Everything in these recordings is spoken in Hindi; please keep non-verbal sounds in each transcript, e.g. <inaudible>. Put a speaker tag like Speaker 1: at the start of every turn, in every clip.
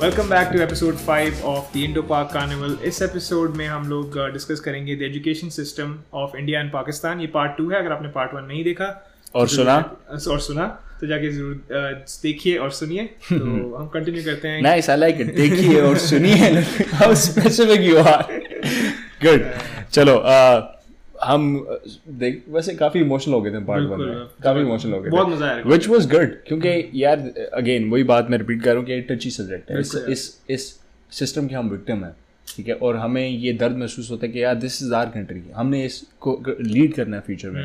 Speaker 1: Welcome back to episode five of the Indo Pak carnival इस एपिसोड में हम लोग डिस्कस uh, करेंगे the education system of India and Pakistan ये पार्ट टू है अगर आपने पार्ट वन नहीं देखा
Speaker 2: और
Speaker 1: तो
Speaker 2: सुना
Speaker 1: और सुना तो जाके ज़रूर uh, देखिए और सुनिए। <laughs> तो हम कंटिन्यू करते हैं।
Speaker 2: नाइस आई लाइक इट देखिए और सुनिए। How specific you are good चलो uh, हम देख वैसे काफ़ी इमोशनल हो गए थे पार्ट वन में। काफ़ी इमोशनल हो गए
Speaker 1: बहुत मज़ा आया
Speaker 2: व्हिच वाज गुड क्योंकि यार अगेन वही बात मैं रिपीट कर रहा हूँ कि टची सब्जेक्ट है। इस इस इस सिस्टम के हम विक्टिम हैं ठीक है? और हमें ये दर्द महसूस होता है कि यार दिस इज़ आर कंट्री हमने इसको लीड करना है फ्यूचर में।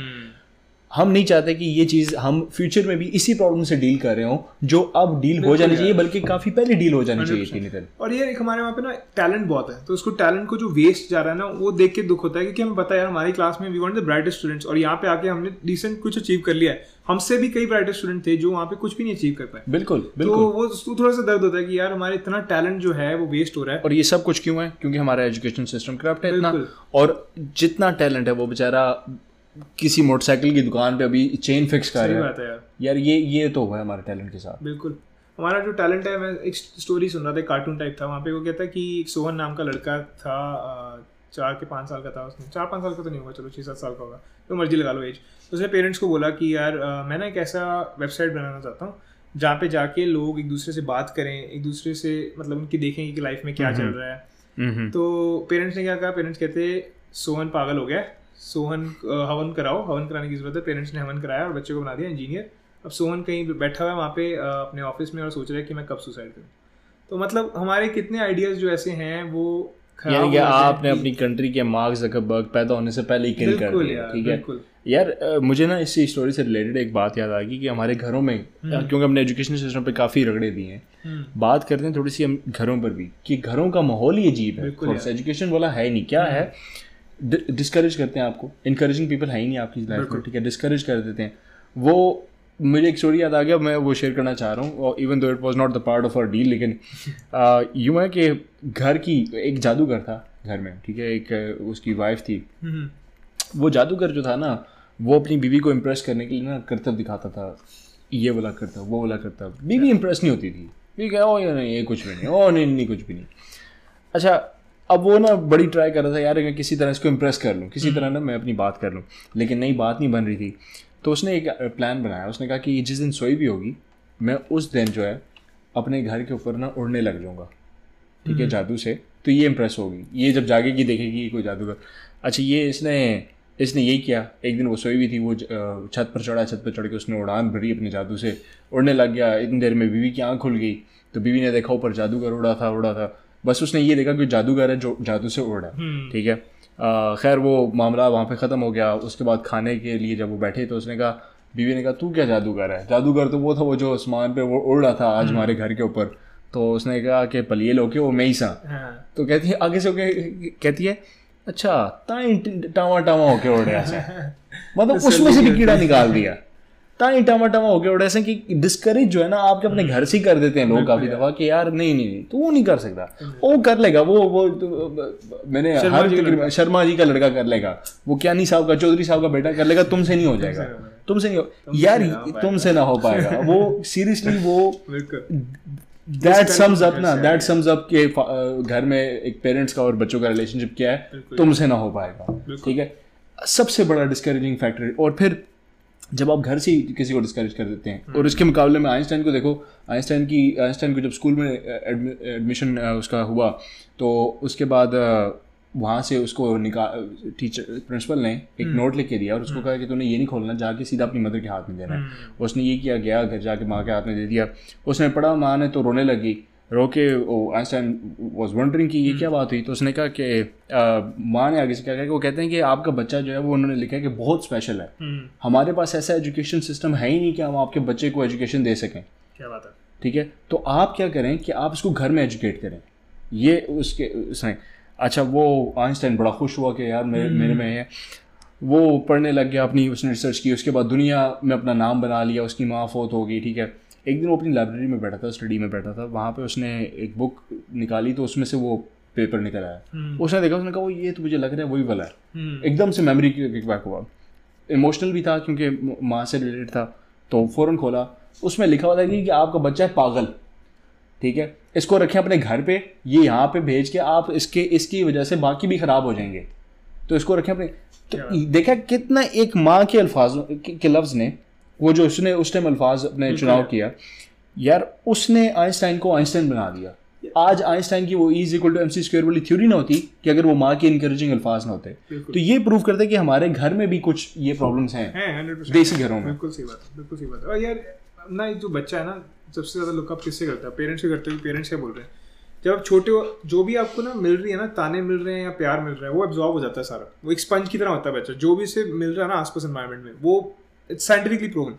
Speaker 2: हम नहीं चाहते कि ये चीज़ हम फ्यूचर में भी इसी प्रॉब्लम से डील कर रहे हो जो अब डील हो जानी चाहिए बल्कि काफ़ी पहले डील हो जानी चाहिए
Speaker 1: और ये एक हमारे वहाँ पे ना टैलेंट बहुत है तो उसको टैलेंट को जो वेस्ट जा रहा है ना वो देख के दुख होता है क्योंकि हमें पता है हमारी क्लास में we want the brightest students और यहाँ पे आके हमने डिसेंट कुछ अचीव कर लिया है। हमसे भी कई ब्राइटेस्ट स्टूडेंट थे जो वहाँ पे कुछ भी नहीं अचीव कर पाए।
Speaker 2: बिल्कुल बिल्कुल।
Speaker 1: तो वो उसको थोड़ा सा दर्द होता है कि यार हमारे इतना टैलेंट जो है वो वेस्ट हो रहा है।
Speaker 2: और ये सब कुछ क्यों है? क्योंकि हमारा एजुकेशन सिस्टम करप्ट है इतना। और जितना टैलेंट है वो बेचारा किसी मोटरसाइकिल की दुकान पे अभी चेन फिक्स कर रहे
Speaker 1: हैं। यार।
Speaker 2: यार ये ये तो हुआ है हमारे टैलेंट के साथ।
Speaker 1: बिल्कुल। हमारा जो टैलेंट है मैं एक स्टोरी सुन रहा था कार्टून टाइप था वहाँ पे वो कहता है कि एक सोहन नाम का लड़का था चार के पाँच साल का था उसने। चार पाँच साल का तो नहीं होगा चलो छः सात साल का होगा। तो मर्ज़ी लगा लो एज तो उसने पेरेंट्स को बोला कि यार मैं ना एक ऐसा वेबसाइट बनाना चाहता हूँ जहाँ पे जाके लोग एक दूसरे से बात करें एक दूसरे से मतलब उनकी देखेंगे कि लाइफ में क्या चल रहा है। तो पेरेंट्स ने क्या कहा? पेरेंट्स कहते सोहन पागल हो गया सोहन हवन कराओ। हवन कराने की ज़रूरत है। पेरेंट्स ने हवन कराया और बच्चे को बना दिया इंजीनियर अब सोहन कहीं बैठा हुआ है वहाँ पे अपने ऑफ़िस में और सोच रहा है कि मैं कब सुसाइड करूँ। तो मतलब हमारे कितने आइडियाज़ जो ऐसे हैं वो
Speaker 2: यानी कि आपने अपनी कंट्री के मार्क जकरबर्ग पैदा होने से पहले ही किल कर दिया ठीक है? यार मुझे ना इसी स्टोरी से रिलेटेड एक बात याद आ गई कि हमारे घरों में हम्म। क्योंकि हमने एजुकेशन सिस्टम पे काफ़ी रगड़े दिए हैं। हम्म। बात करते हैं थोड़ी सी हम घरों पर भी कि घरों का माहौल ही अजीब है। एजुकेशन वाला है नहीं क्या है? डिस्करेज करते हैं आपको। इनकरेजिंग पीपल है ही नहीं आपकी लाइफ में ठीक है? डिस्करेज कर देते हैं। वो मुझे एक स्टोरी याद आ गया मैं वो शेयर करना चाह रहा हूँ और even though it was not the part of our deal लेकिन <laughs> यूँ है कि घर की एक जादूगर था घर में ठीक है? एक उसकी वाइफ थी। हम्म। वो जादूगर जो था ना वो अपनी बीवी को इम्प्रेस करने के लिए ना कर्तव्य दिखाता था ये वाला करता वो वाला करता बीवी इम्प्रेस नहीं होती थी। ठीक है ओ ये नहीं ये कुछ भी नहीं ओ नहीं नहीं कुछ भी नहीं। अच्छा अब वो ना बड़ी ट्राई कर रहा था यार मैं किसी तरह इसको इम्प्रेस कर लूँ किसी तरह ना मैं अपनी बात कर लूँ। लेकिन नई बात नहीं बन रही थी। तो उसने एक प्लान बनाया। उसने कहा कि जिस दिन सोई भी होगी मैं उस दिन जो है अपने घर के ऊपर ना उड़ने लग जाऊँगा। ठीक है हम्म। जादू से। तो ये इम्प्रेस होगी। ये जब जागेगी देखेगी कोई जादूगर। अच्छा ये इसने इसने यही किया। एक दिन वो सोई हुई थी वो छत पर चढ़ा छत पर चढ़ के उसने उड़ान भरी अपने जादू से। उड़ने लग गया। इतनी देर में बीवी की आँख खुल गई। तो बीवी ने देखा ऊपर जादूगर उड़ा था उड़ा था। बस उसने ये देखा कि जादूगर है जो जादू से उड़ रहा है। हम्म। ठीक है? खैर वो मामला वहाँ पे ख़त्म हो गया। उसके बाद खाने के लिए जब वो बैठे तो उसने कहा बीवी ने कहा तू क्या जादूगर है? जादूगर तो वो था वो जो आसमान पे वो उड़ रहा था आज हम्म। हमारे घर के ऊपर। तो उसने कहा कि पलिए लो के वो मैं ही सा। हाँ। तो कहती है आगे से ओके कहती है अच्छा टावा टावा होके उड़ रहा <laughs> मतलब तो उसमें से भी कीड़ा निकाल दिया। ताई टमा टमा हो गया। और ऐसे कि डिस्करेज जो है ना आपके अपने घर से ही कर देते हैं लोग काफ़ी दफ़ा कि यार नहीं नहीं नहीं तो वो नहीं कर सकता। वो कर लेगा वो वो तो, मैंने हर शर्मा जी का लड़का कर लेगा। वो क्या नहीं साहब का चौधरी साहब का बेटा कर लेगा तुमसे नहीं हो जाएगा। तुमसे नहीं हो यार तुमसे ना हो पाएगा। <laughs> वो सीरियसली वो दैट सम्स अप ना दैट सम्स अप के घर में एक पेरेंट्स का और बच्चों का रिलेशनशिप क्या है तुमसे ना हो पाएगा। ठीक है? सबसे बड़ा डिस्करेजिंग फैक्टर और फिर जब आप घर से ही किसी को डिस्करेज कर देते हैं और इसके मुकाबले में आइंस्टाइन को देखो आइंस्टाइन की आइंस्टाइन को जब स्कूल में एडमिशन उसका हुआ तो उसके बाद वहाँ से उसको निकाल टीचर प्रिंसिपल ने एक नोट हम्म। लिख के दिया और उसको हम्म। कहा कि तूने ये नहीं खोलना जाके सीधा अपनी मदर के हाथ में देना है हम्म। उसने ये किया गया घर जाके माँ के हाथ में दे दिया उसने पढ़ा माँ ने तो रोने लगी रोके आइंस्टाइन वाज वंडरिंग कि ये क्या बात हुई? तो उसने कहा कि माँ ने आगे से क्या कहा कि वो कहते हैं कि आपका बच्चा जो है वो उन्होंने लिखा है कि बहुत स्पेशल है। हम्म। हमारे पास ऐसा एजुकेशन सिस्टम है ही नहीं कि हम आपके बच्चे को एजुकेशन दे सकें।
Speaker 1: क्या बात है?
Speaker 2: ठीक है? तो आप क्या करें कि आप इसको घर में एजुकेट करें। ये उसके उसने अच्छा वो आइंस्टाइन बड़ा खुश हुआ कि यार मेरे मेरे हम्म। में है वो पढ़ने लग गया अपनी उसने रिसर्च की उसके बाद दुनिया में अपना नाम बना लिया उसकी माँ फोत हो गई ठीक है? एक दिन वो अपनी लाइब्रेरी में बैठा था स्टडी में बैठा था वहाँ पे उसने एक बुक निकाली तो उसमें से वो पेपर निकल आया। हम्म। उसने देखा उसने कहा वो ये तो मुझे लग रहा है वही वाला है। हम्म। एकदम से मेमोरी बैक हुआ। इमोशनल भी था क्योंकि माँ से रिलेटेड था तो फ़ौरन खोला। उसमें लिखा हुआ था कि आपका बच्चा है पागल ठीक है? इसको रखें अपने घर पे ये यहाँ पे भेज के आप इसके इसकी वजह से बाकी भी ख़राब हो जाएँगे। तो इसको रखें अपने तो देखा कितना एक माँ के अल्फाज के लफ्ज़ ने वो जो उसने उस टाइम अल्फाज अपने चुनाव किया यार उसने आइंस्टाइन को आइंस्टाइन बना दिया। आज आइंस्टाइन की वो is equal to M C square वाली थ्योरी ना होती कि अगर वो माँ के इनकरेजिंग अल्फाज ना होते। तो ये प्रूव करते हैं कि हमारे घर में भी कुछ ये प्रॉब्लम्स हैं। देसी घरों में।
Speaker 1: बिल्कुल सही बात है बिल्कुल सही बात। है और यार ना जो बच्चा है ना सबसे ज़्यादा लुकअप किससे करता है? पेरेंट्स से करते हैं पेरेंट्स क्या बोल रहे हैं। जब आप छोटे हो जो भी आपको ना मिल रही है ना ताने मिल रहे हैं या प्यार मिल रहा है वो एब्जॉर्ब हो जाता है सारा। वो एक स्पंज की तरह होता है बच्चा। जो भी उसे मिल रहा है ना आसपास एनवायरमेंट में वो इट्स साइंटिफिकली प्रूवन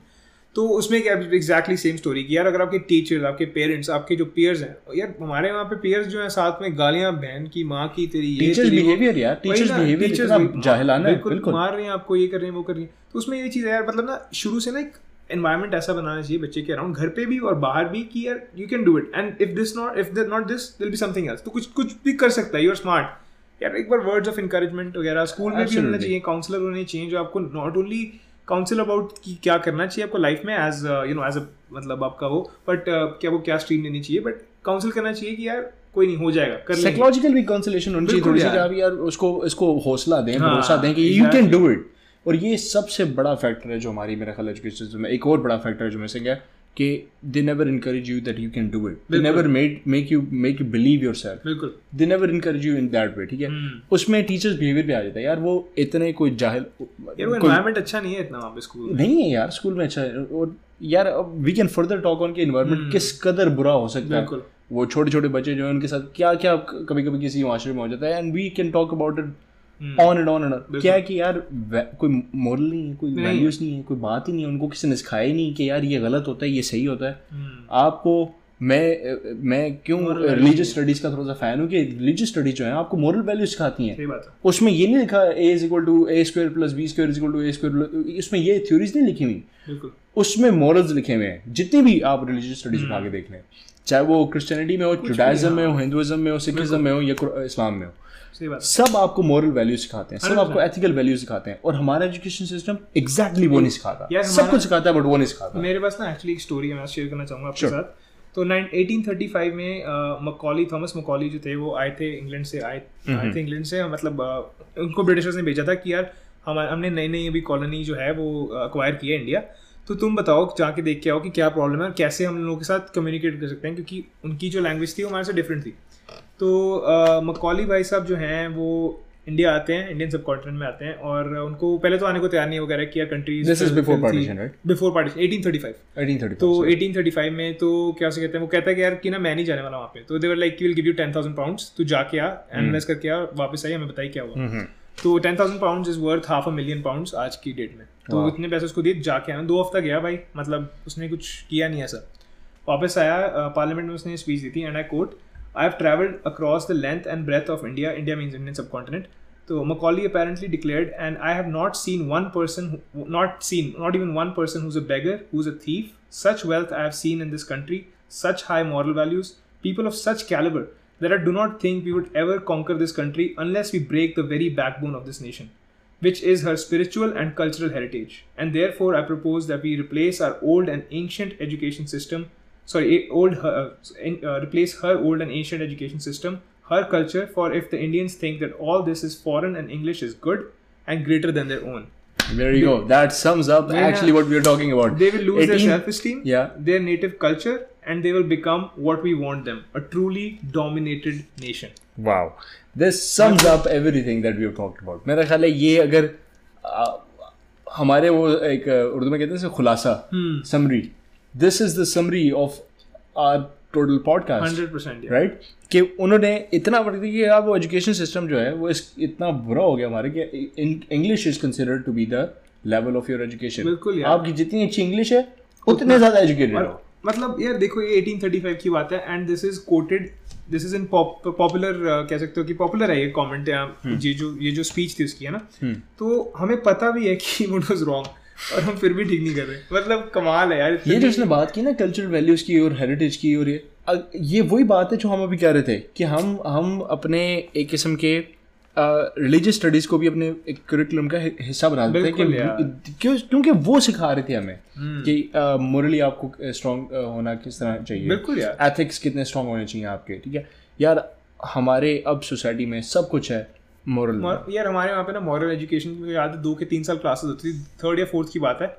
Speaker 1: तो उसमें क्या एग्जैक्टली सेम स्टोरी की यार अगर आपके टीचर्स आपके पेरेंट्स आपके जो पेयर्स हैं यार हमारे वहाँ पे पेयर्स जो है साथ में गालियाँ बहन की माँ की तेरी ये टीचर्स बिहेवियर यार टीचर्स बिहेवियर टीचर्स जाहिलाना बिल्कुल मार रहे हैं आपको ये कर रहे हैं वो कर रही हैं। तो उसमें ये चीज़ है यार मतलब ना शुरू से ना एक एनवायरमेंट ऐसा बनाना चाहिए बच्चे के अराउंड घर पे भी और बाहर भी कि यार you can do it and if this not if not this will be something else तो कुछ कुछ भी कर सकता है यू आर स्मार्ट यार एक बार वर्ड्स ऑफ़ इंकरेजमेंट वगैरह स्कूल में भी होना चाहिए काउंसलर होने चाहिए जो आपको नॉट ओनली काउंसिल अबाउट कि क्या करना चाहिए आपको लाइफ में as you know as a मतलब आपका वो बट uh, क्या वो क्या स्ट्रीम लेनी चाहिए? बट काउंसिल करना चाहिए कि यार कोई नहीं हो जाएगा कर
Speaker 2: साइकोलॉजिकल भी काउंसलेशन होनी चाहिए थोड़ी सी यार। उसको इसको हौसला दें हाँ, भरोसा दें कि यू कैन डू इट और ये सबसे बड़ा फैक्टर है जो हमारी मेरा ख्याल एजुकेशन में एक और बड़ा फैक्टर है जो मैं से क्या कि they never encourage you that you can do it they never made make you make you believe yourself बिल्कुल। They never encourage you in that way ठीक है? hmm. उसमें टीचर्स बिहेवियर भी आ जाता है। यार वो इतने कोई जाहिल
Speaker 1: यार वो एनवायरनमेंट अच्छा नहीं है इतना वहाँ पे स्कूल
Speaker 2: नहीं है यार स्कूल में अच्छा है। और यार we can further talk on के इन्वायरमेंट किस कदर बुरा हो सकता है। वो छोटे छोटे बच्चे जो है उनके साथ क्या क्या कभी कभी किसी माशरे में हो जाता है। And we can talk about it on and on and क्या है कि यार कोई मॉरल नहीं है कोई वैल्यूज़ नहीं है कोई बात ही नहीं है उनको किसी ने सिखाया ही नहीं कि यार ये गलत होता है ये सही होता है। Hmm. आपको मैं मैं क्यों रिलीजियस स्टडीज़ का थोड़ा सा फ़ैन हूँ कि रिलीजियस स्टडीज़ जो है आपको मॉरल वैल्यू सिखाती हैं। उसमें ये नहीं लिखा A is equal to A square plus B square is equal to A square उसमें ये थ्योरीज नहीं लिखी हुई। उसमें मॉरल्स लिखे हुए हैं। जितनी भी आप रिलीजियस स्टडीज़ उठा के देख लें चाहे वो क्रिश्चियनिटी में हो जुडाइज्म में हो हिंदुइज्म में हो सिखिज्म में हो या इस्लाम में हो सब आपको मॉरल वैल्यू सिखाते हैं सब आपको एथिकल वैल्यू सिखाते हैं और हमारा एजुकेशन सिस्टम एग्जैक्टली वो नहीं सिखाता। सब कुछ सिखाता है बट वो नहीं सिखाता।
Speaker 1: मेरे पास ना एक्चुअली एक स्टोरी है मैं शेयर करना चाहूँगा आपके साथ। तो 1835 में मकॉली थॉमस मकॉली जो थे वो आए थे इंग्लैंड से आए आए थे इंग्लैंड से मतलब उनको ब्रिटिशर्स ने भेजा था कि यार हम हमने नई नई अभी कॉलोनी जो है वो अक्वायर की है इंडिया तो तुम बताओ जाके देख के आओ कि क्या प्रॉब्लम है कैसे हम लोगों के साथ कम्युनिकेट कर सकते हैं क्योंकि उनकी जो लैंग्वेज थी वो हमारे से डिफरेंट थी। तो मकौली भाई साहब जो हैं वो इंडिया आते हैं इंडियन सब कॉन्टिनेंट में आते हैं और उनको पहले तो आने को तैयार नहीं वगैरह किया countries this is before partition right before partition 1835 1835 तो 1835 में तो क्या से कहते हैं वो कहता है कि यार कि ना मैं नहीं जाने वाला वहाँ पे। तो they're like will give you ten thousand pounds तो जाके आ एनालाइज hmm. करके आ वापस आई हमें बताइए क्या हुआ। हम्म, हम्म। तो ten thousand pound is worth half a million pound आज की डेट में। तो इतने पैसे उसको दिए जाके आया। दो हफ़्ता गया भाई मतलब उसने कुछ किया नहीं ऐसा। वापस आया पार्लियामेंट में उसने स्पीच दी थी and I quote I have traveled across the length and breadth of India. India means Indian subcontinent. So Macaulay apparently declared, and I have not seen one person, not seen, not even one person who's a beggar, who's a thief. Such wealth I have seen in this country, such high moral values, people of such caliber that I do not think we would ever conquer this country unless we break the very backbone of this nation, which is her spiritual and cultural heritage. And therefore, I propose that we replace our old and ancient education system sorry, old her, uh, replace her old and ancient education system, her culture. For if the Indians think that all this is foreign and English is good and greater than their own.
Speaker 2: There you they, go. That sums up actually what we are talking about.
Speaker 1: They will lose 18, their self-esteem, yeah, their native culture, and they will become what we want them: a truly dominated nation.
Speaker 2: Wow, this sums up everything that we have talked about. मेरा ख्याल है ये अगर आ, हमारे वो एक उर्दू में कहते हैं खुलासा summary this is the summary of our total podcast hundred percent right कि उन्होंने इतना बढ़ दिया कि अब वो एजुकेशन सिस्टम जो है वो इस इतना बुरा हो गया हमारे कि English is considered to be the level of your education बिल्कुल आपकी जितनी अच्छी इंग्लिश है उतने ज़्यादा एजुकेटेड हो।
Speaker 1: मतलब यार देखो ये 1835 की बात है and this is quoted this is in popular कह सकते हो कि पॉपुलर है ये कमेंट या हम्म। ये जो ये जो स्पीच थी उसकी है ना? हम्म। तो हमें पता भी है कि वट वॉज़ रॉन्ग और हम फिर भी ठीक नहीं कर रहे। मतलब कमाल है यार
Speaker 2: ये जो उसने बात की ना कल्चरल वैल्यूज़ की और हेरिटेज की और ये ये वही बात है जो हम अभी कह रहे थे कि हम हम अपने एक किस्म के रिलीजियस स्टडीज़ को भी अपने एक करिकुलम का हिस्सा बना देते हैं कि क्योंकि वो सिखा रहे थे हमें हम्म। कि मोरली आपको स्ट्रॉन्ग होना किस तरह चाहिए।
Speaker 1: बिल्कुल यार।
Speaker 2: एथिक्स कितने स्ट्रॉन्ग होने चाहिए आपके ठीक है? यार हमारे अब सोसाइटी में सब कुछ है।
Speaker 1: मॉरल यार हमारे वहाँ पे ना मॉरल एजुकेशन की याद है दो के तीन साल क्लासेस होती थी थर्ड या फोर्थ की बात है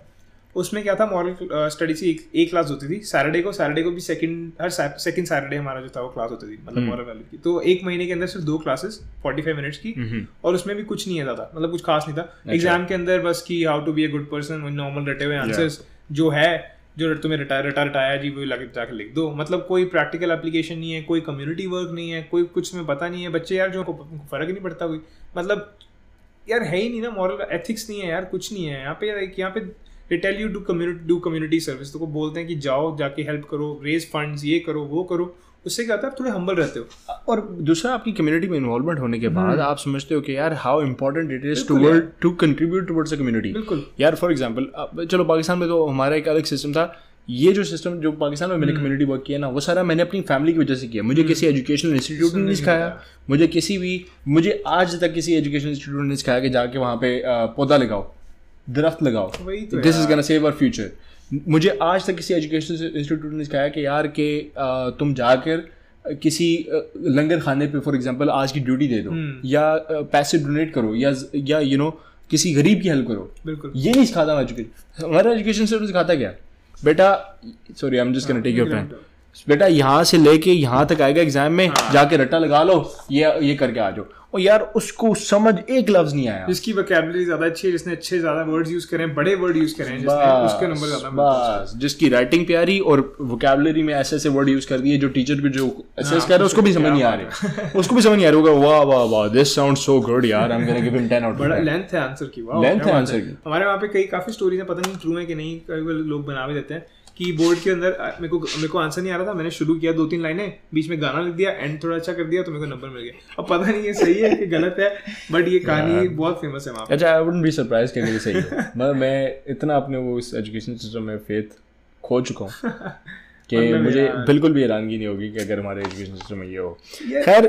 Speaker 1: उसमें क्या था मॉरल स्टडीज़ की एक, एक क्लास होती थी सैटरडे को सैटरडे को भी सेकंड हर सेकंड सैटरडे हमारा जो था वो क्लास होती थी मतलब मॉरल हम्म। वाली की तो एक महीने के अंदर सिर्फ़ दो क्लासेस फोर्टी फाइव मिनट्स की हम्म। और उसमें भी कुछ नहीं है ज़्यादा मतलब कुछ खास नहीं था एग्ज़ाम अच्छा। के अंदर बस की how to be a good person normal रटे हुए आंसर्स जो है जो तुम्हें रिटायर रिटायर रिटाया जी, वो लग जाकर लिख दो। मतलब कोई प्रैक्टिकल एप्लीकेशन नहीं है, कोई कम्युनिटी वर्क नहीं है, कोई कुछ में पता नहीं है। बच्चे यार, जो फ़र्क नहीं पड़ता कोई। मतलब यार है ही नहीं ना मॉरल एथिक्स नहीं है यार, कुछ नहीं है। यहाँ पे यहाँ पे they tell you do community do community service तो को बोलते हैं कि जाओ, जाके हेल्प करो रेज फंड्स ये करो, वो करो। उससे क्या होता है आप थोड़े हम्बल रहते हो।
Speaker 2: और दूसरा आपकी कम्युनिटी में इन्वॉल्वमेंट होने के बाद हम्म। आप समझते हो कि यार how important it is to to contribute towards a community
Speaker 1: बिल्कुल।
Speaker 2: यार फॉर एग्जांपल चलो पाकिस्तान में तो हमारा एक अलग सिस्टम था। ये जो सिस्टम जो पाकिस्तान में मैंने कम्युनिटी हम्म। वर्क किया ना वो सारा मैंने अपनी फैमिली की वजह से किया। मुझे हम्म। किसी एजुकेशनल इंस्टीट्यूट ने नहीं सिखाया। मुझे किसी भी मुझे आज तक किसी एजुकेशनल इंस्टीट्यूट ने सिखाया कि जाके वहाँ पे पौधा लगाओ दरख्त लगाओ। This is gonna save our future मुझे आज तक किसी एजुकेशन इंस्टीट्यूट ने सिखाया कि यार के तुम जाकर किसी लंगर खाने पे फॉर एग्जांपल आज की ड्यूटी दे दो। हम्म। या पैसे डोनेट करो या या यू नो किसी गरीब की हेल्प करो।
Speaker 1: बिल्कुल।
Speaker 2: ये नहीं सिखाता एजुकेशन हमारा एजुकेशन सिस्टम सिखाता क्या? बेटा sorry I am just take your pen बेटा यहाँ से लेके यहाँ तक आएगा एग्ज़ाम में हाँ। जाके रट्टा लगा लो ये ये करके आ जाओ। और यार उसको समझ एक लफ्ज नहीं आया।
Speaker 1: जिसकी वोकेबलरी ज़्यादा अच्छी है जिसने अच्छे ज़्यादा वर्ड्स यूज़ करें बड़े वर्ड यूज़ करें उसके नंबर ज़्यादा
Speaker 2: बस जिसकी राइटिंग प्यारी और वोकेबलरी में ऐसे ऐसे वर्ड यूज़ कर दिए जो टीचर को जो असेस हाँ, कर रहे <laughs> उसको भी समझ नहीं आ रही। उसको भी समझ नहीं आ रही होगा वाह वाह वाह दिस साउंड सो गुड यार I am gonna give him 10 out
Speaker 1: बड़ा लेंथ है आंसर की
Speaker 2: वाह लेंथ है आंसर की।
Speaker 1: हमारे वहाँ पे कई काफ़ी स्टोरीज है पता नहीं ट्रू है कि नहीं कई लोग बना भी देते हैं। कि बोर्ड के अंदर मेरे को मेरे को आंसर नहीं आ रहा था। मैंने शुरू किया दो तीन लाइनें बीच में गाना लिख दिया एंड थोड़ा अच्छा कर दिया तो मेरे को नंबर मिल गया। अब पता नहीं ये सही है कि गलत है बट ये कहानी बहुत फ़ेमस है वहाँ
Speaker 2: अच्छा आई वुडंट बी सरप्राइज़ कि ये सही है। मैं मैं इतना अपने वो इस एजुकेशन सिस्टम में फेथ खो चुका हूँ <laughs> कि मुझे बिल्कुल भी हैरानगी नहीं होगी कि अगर हमारे एजुकेशन सिस्टम में ये हो। खैर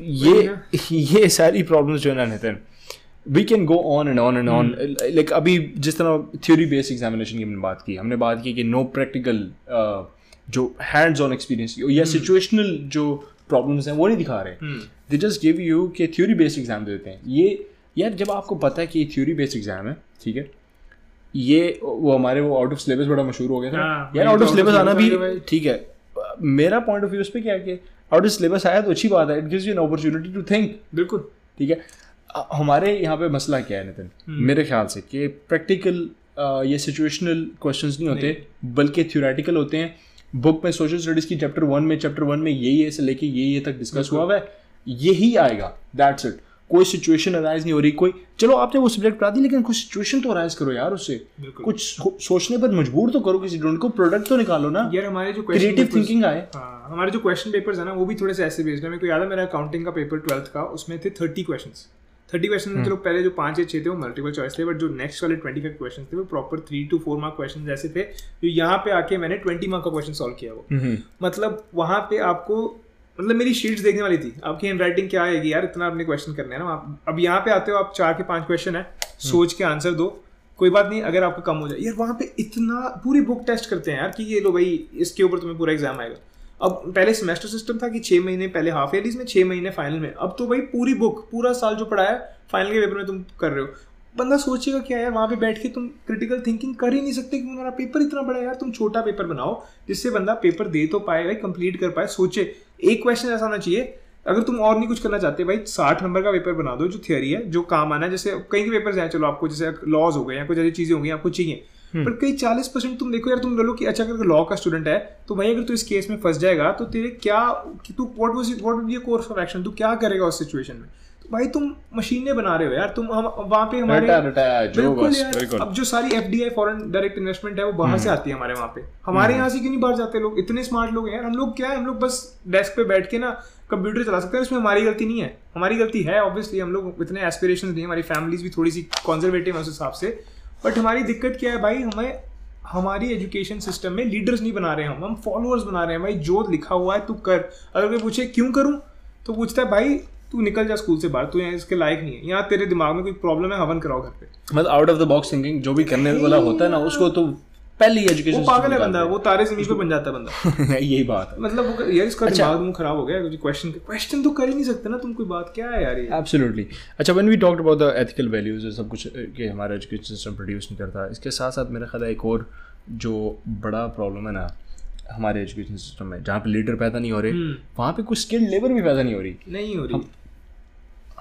Speaker 2: ये <laughs> ये सारी प्रॉब्लम्स जो है ना Nitin we can go on and on and on like अभी जिस तरह थ्योरी बेस्ड एग्जामिनेशन की हमने बात की हमने बात की कि नो प्रैक्टिकल uh, जो हैंड्स ऑन एक्सपीरियंस या सिचुएशनल hmm. जो प्रॉब्लम्स हैं वो नहीं दिखा रहे। दे जस्ट गिव यू कि थ्योरी बेस्ड एग्ज़ाम देते हैं। ये यार जब आपको पता है कि ये थ्योरी बेस्ड एग्ज़ाम है ठीक है ये वो हमारे वो आउट ऑफ़ सिलेबस बड़ा मशहूर हो गया था हाँ, यार आउट ऑफ़ सिलेबस आना भी ठीक है मेरा पॉइंट ऑफ़ व्यू उस पर क्या है आउट ऑफ़ सिलेबस आया तो अच्छी बात है it gives you an opportunity to think
Speaker 1: बिल्कुल।
Speaker 2: ठीक है हमारे यहाँ पे मसला क्या है नितिन? हम्म। मेरे ख्याल से कि प्रैक्टिकल ये सिचुएशनल क्वेश्चंस नहीं होते बल्कि थ्योरेटिकल होते हैं। बुक में सोशल स्टडीज़ की चैप्टर वन में चैप्टर वन में यही है से लेके ये ये तक डिस्कस हुआ हुआ है। यही आएगा। दैट्स इट कोई सिचुएशन अराइज नहीं हो रही कोई चलो आपने वो सब्जेक्ट पढ़ा दी लेकिन कुछ सिचुएशन तो अराइज करो यार उससे। कुछ सोचने पर मजबूर तो करो किसी स्टूडेंट को प्रोडक्ट तो निकालो ना।
Speaker 1: यार हमारे जो
Speaker 2: क्रिएटिव थिंकिंग आए।
Speaker 1: हाँ, हमारे जो क्वेश्चन पेपर्स है ना वो भी थोड़े से ऐसे बेस्ड है। मेरे को याद है मेरा अकाउंटिंग का पेपर ट्वेल्थ का उसमें थे थर्टी क्वेश्चन थर्टी क्वेश्चन में चलो पहले जो पाँच या छह थे वो मल्टीपल चॉइस थे बट जो नेक्स्ट वाले ट्वेंटी फाइव क्वेश्चन थे वो proper three two four mark question ऐसे थे जो यहाँ पे आके मैंने ट्वेंटी मार्क का क्वेश्चन सॉल्व किया वो हम्म। मतलब वहाँ पे आपको मतलब मेरी शीट्स देखने वाली थी आपकी हैंड राइटिंग क्या आएगी यार इतना आपने क्वेश्चन करने हैं ना आप अब यहाँ पे आते हो आप चार के पाँच क्वेश्चन है हम्म। सोच के आंसर दो कोई बात नहीं अगर आपको कम हो जाए यार वहाँ पे इतना पूरी बुक टेस्ट करते हैं यार कि ये लो भाई इसके ऊपर तुम्हें पूरा एग्ज़ाम आएगा अब पहले सेमेस्टर सिस्टम था कि छः महीने पहले हाफ़ ईयरलीज में छः महीने फाइनल में। अब तो भाई पूरी बुक पूरा साल जो पढ़ाया फाइनल के पेपर में तुम कर रहे हो। बंदा सोचेगा क्या यार वहाँ पे बैठ के तुम क्रिटिकल थिंकिंग कर ही नहीं सकते कि तुम्हारा पेपर इतना बड़ा है। यार तुम छोटा पेपर बनाओ, जिससे बंदा पेपर दे तो पाए, भाई कंप्लीट कर पाए, सोचे। एक क्वेश्चन ऐसा होना चाहिए, अगर तुम और नहीं कुछ करना चाहते, भाई साठ नंबर का पेपर बना दो, जो थियरी है, जो काम आना है। जैसे कई के पेपर हैं, चलो आपको जैसे लॉज हो गए, या कुछ ऐसी चीज़ें होंगी आपको चाहिए। पर कई चालीस परसेंट तुम देखो यार तुम लो कि अच्छा अगर लॉ का स्टूडेंट है तो भाई अगर तू इस केस में फंस जाएगा तो तेरे क्या तू what was what would be course of action तू क्या करेगा उस सिचुएशन में? तो भाई तुम मशीनें बना रहे हो यार तुम हम वहाँ पे हमारे बिल्कुल यार अब जो सारी F D I foreign direct investment है वो बाहर से हम्म। आती है हमारे वहाँ पे। हमारे हम्म। यहाँ से क्यों नहीं बाहर जाते लोग? इतने स्मार्ट लोग हैं यार हम लोग क्या है हम लोग बस डेस्क पे बैठ के ना कंप्यूटर चला सकते हैं इसमें हमारी गलती नहीं है। हमारी गलती है ऑब्वियसली हम लोग इतने एस्पिरेशन नहीं हमारी फैमिलीज़ भी थोड़ी सी कॉन्जर्वेटिव है उस हिसाब से। बट हमारी दिक्कत क्या है भाई? हमें, हमारी एजुकेशन सिस्टम में लीडर्स नहीं बना रहे हम। हम फॉलोअर्स बना रहे हैं भाई। जो लिखा हुआ है, तू कर। अगर कोई पूछे, क्यों करूँ? तो पूछता है, भाई, तू निकल जा स्कूल से बाहर। तू यहाँ इसके लायक नहीं है। यहाँ तेरे दिमाग में कोई प्रॉब्लम है, हवन कराओ घर पे।
Speaker 2: मतलब out of the box thinking जो भी करने वाला होता है ना, उसको तो पहली एजुकेशन
Speaker 1: पागल है बंदा वो तारे ज़मीन पे बन जाता है बंदा। <laughs>
Speaker 2: यही बात है।
Speaker 1: मतलब वो यार इसका अच्छा, दिमाग खराब हो गया क्वेश्चन क्वेश्चन तो कर ही नहीं सकते ना तुम कोई बात क्या है यार ये?
Speaker 2: एब्सोल्युटली अच्छा when we talked about the ethical values सब कुछ कि हमारा एजुकेशन सिस्टम प्रोड्यूस नहीं करता इसके साथ साथ मेरा ख्याल है एक और जो बड़ा प्रॉब्लम है ना हमारे एजुकेशन सिस्टम में जहाँ पे लीडर पैदा नहीं हो रहे हम्म। वहाँ पे कुछ स्किल्ड लेबर भी पैदा नहीं हो रही।
Speaker 1: नहीं हो रही।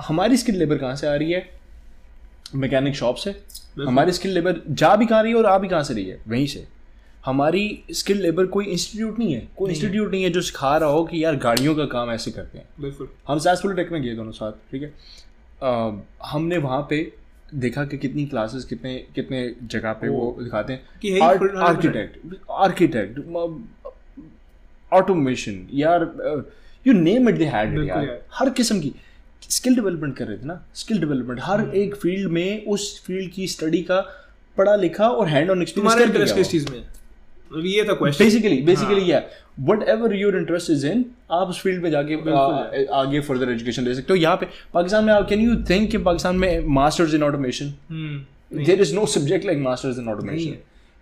Speaker 2: हमारी स्किल्ड लेबर कहाँ से आ रही है? मैकेनिक शॉप से। हमारी स्किल्ड लेबर जा भी कहाँ रही है और आ भी कहाँ से रही है? वहीं से। हमारी स्किल लेबर कोई इंस्टीट्यूट नहीं है। कोई इंस्टीट्यूट नहीं है जो सिखा रहा हो कि यार गाड़ियों का काम ऐसे करते हैं।
Speaker 1: बिल्कुल।
Speaker 2: हम सैसफुल टेक में गए दोनों साथ ठीक है? हमने वहाँ पे देखा कि कितनी क्लासेस कितने कितने जगह पे वो दिखाते हैं। आर्किटेक्ट आर्किटेक्ट ऑटोमेशन यार you name it they had यार। हर किस्म की। स्किल डेवलपमेंट कर रहे थे ना स्किल डेवलपमेंट हर हम्म। एक फ़ील्ड में उस फ़ील्ड की स्टडी का पढ़ा लिखा और हैंड ऑन एक्सपीरियंस
Speaker 1: किस चीज़ में? ये था
Speaker 2: क्वेश्चन बेसिकली बेसिकली या whatever your interest is in आप उस फ़ील्ड में जाके आगे फर्दर एजुकेशन ले सकते हो। यहाँ पे पाकिस्तान में कैन यू थिंक कि पाकिस्तान में masters in automation there is no subject like masters in automation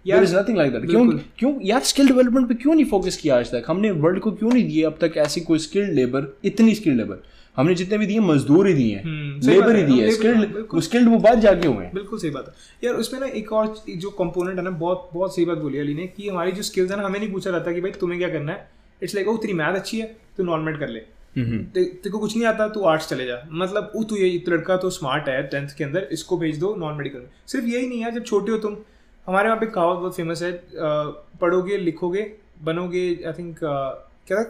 Speaker 2: there is nothing like that क्यों क्यों यार स्किल डेवलपमेंट पे क्यों नहीं फोकस किया आज तक? हमने वर्ल्ड को क्यों नहीं दिए अब तक ऐसी कोई स्किल्ड लेबर इतनी स्किल्ड लेबर हमने जितने भी दिए मजदूर ही दिए लेबर हम्म, ही दिए स्किल्ड स्किल्ड वो बाहर जाके हुए हैं।
Speaker 1: बिल्कुल सही बात है। यार उसमें ना एक और जो कंपोनेंट है ना बहुत बहुत सही बात बोली अली ने कि हमारी जो स्किल्स है ना हमें नहीं पूछा जाता कि भाई तुम्हें क्या करना है। इट्स लाइक ओ तेरी मैथ अच्छी है तू नॉन मेड कर ले। हम्म। तेरे को कुछ नहीं आता तू आर्ट्स चले जा। मतलब वो तू ये लड़का तो स्मार्ट है टेंथ के अंदर इसको भेज दो नॉन मेडिकल में। सिर्फ़ यही नहीं है जब छोटे हो तुम हमारे वहाँ पे कहावत बहुत फ़ेमस है पढ़ोगे लिखोगे बनोगे आई थिंक क्या?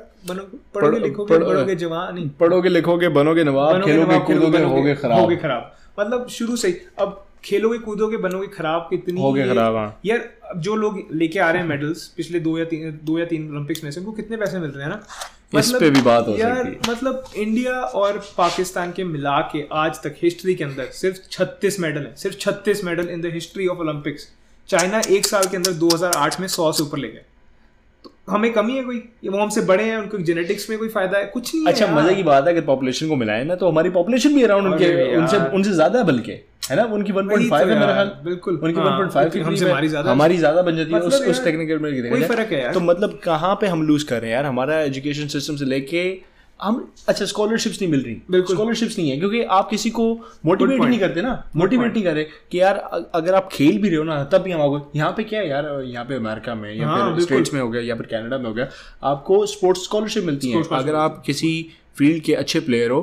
Speaker 1: पढ़ोगे लिखोगे बनोगे जवान
Speaker 2: पढ़ोगे लिखोगे बनोगे नवाब खेलोगे कूदोगे होगे खराब।
Speaker 1: होगे खराब। मतलब शुरू से अब खेलोगे कूदोगे बनोगे खराब कितनी
Speaker 2: हो खराब हाँ।
Speaker 1: यार जो लोग लेके आ रहे हैं मेडल्स पिछले दो या तीन दो या तीन ओलंपिक्स में से उनको कितने पैसे मिल रहे हैं ना?
Speaker 2: मतलब, इस पे भी बात हो
Speaker 1: यार मतलब इंडिया और पाकिस्तान के मिला के आज तक हिस्ट्री के अंदर सिर्फ़ 36 मेडल है सिर्फ़ 36 medal in the history of Olympics China एक साल के अंदर 2008 में 100 से ऊपर ले गए। हमें कमी है कोई? ये वो हमसे बड़े हैं उनको जेनेटिक्स में कोई फ़ायदा है? कुछ नहीं
Speaker 2: अच्छा मज़े की बात है अगर पॉपुलेशन को मिलाए ना तो हमारी पॉपुलेशन भी अराउंड उनके उनसे उनसे ज़्यादा बल्कि है ना? उनकी 1.5 है मेरा ख्याल।
Speaker 1: बिल्कुल।
Speaker 2: उनकी 1.5 की हमसे हमारी ज़्यादा हमारी ज़्यादा बन जाती है उस उस टेक्निकल में
Speaker 1: कोई फ़र्क है यार।
Speaker 2: तो मतलब कहाँ पे हम लूज कर रहे हैं यार? हमारा एजुकेशन सिस्टम से लेके हम अच्छा स्कॉलरशिप्स नहीं मिल रही। बिल्कुल। स्कॉलरशिप्स नहीं है क्योंकि आप किसी को मोटिवेट नहीं करते ना। मोटिवेट नहीं कर रहे कि यार अगर आप खेल भी रहे हो ना तब भी हम आओगे। यहाँ पे क्या है यार यहाँ पे अमेरिका में या हाँ, फिर स्टेट्स में हो गया या फिर कनाडा में हो गया आपको स्पोर्ट्स स्कॉलरशिप मिलती है। अगर आप किसी फ़ील्ड के अच्छे प्लेयर हो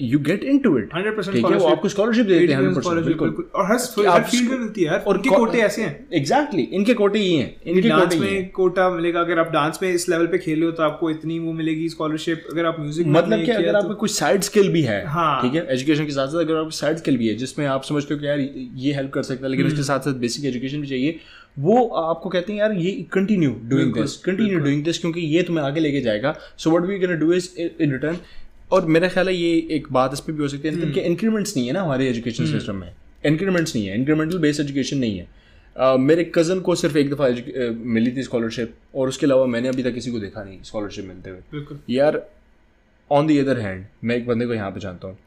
Speaker 2: you get into it ठीक है वो आपको स्कॉलरशिप देते हैं
Speaker 1: बिल्कुल। और हर हर फ़ील्ड में मिलती है उनके कोटे ऐसे हैं।
Speaker 2: एग्जैक्टली इनके कोटे ही हैं
Speaker 1: इनके डांस में कोटा मिलेगा। अगर आप डांस में इस लेवल पे खेले हो तो आपको इतनी वो मिलेगी स्कॉलरशिप अगर आप म्यूज़िक
Speaker 2: मतलब अगर आपको कुछ साइड स्किल भी है हाँ। ठीक है? एजुकेशन के साथ साथ अगर आपको साइड स्किल भी है जिसमें आप समझते हो कि यार ये हेल्प कर सकता है लेकिन उसके हम्म। साथ साथ बेसिक एजुकेशन भी चाहिए वो आपको कहते हैं यार ये continue doing this continue doing this क्योंकि ये तुम्हें आगे लेके जाएगा। So what we can do is in return और मेरा ख्याल है ये एक बात इस पर भी हो सकती है कि हम्म। इंक्रीमेंट्स नहीं है ना हमारे एजुकेशन सिस्टम हम्म। में। इंक्रीमेंट्स नहीं है इंक्रीमेंटल बेस्ड एजुकेशन नहीं है। uh, मेरे कज़न को सिर्फ़ एक दफ़ा uh, मिली थी स्कॉलरशिप और उसके अलावा मैंने अभी तक किसी को देखा नहीं स्कॉलरशिप मिलते हुए। यार ऑन दी अदर हैंड मैं एक बंदे को यहाँ पे जानता हूँ।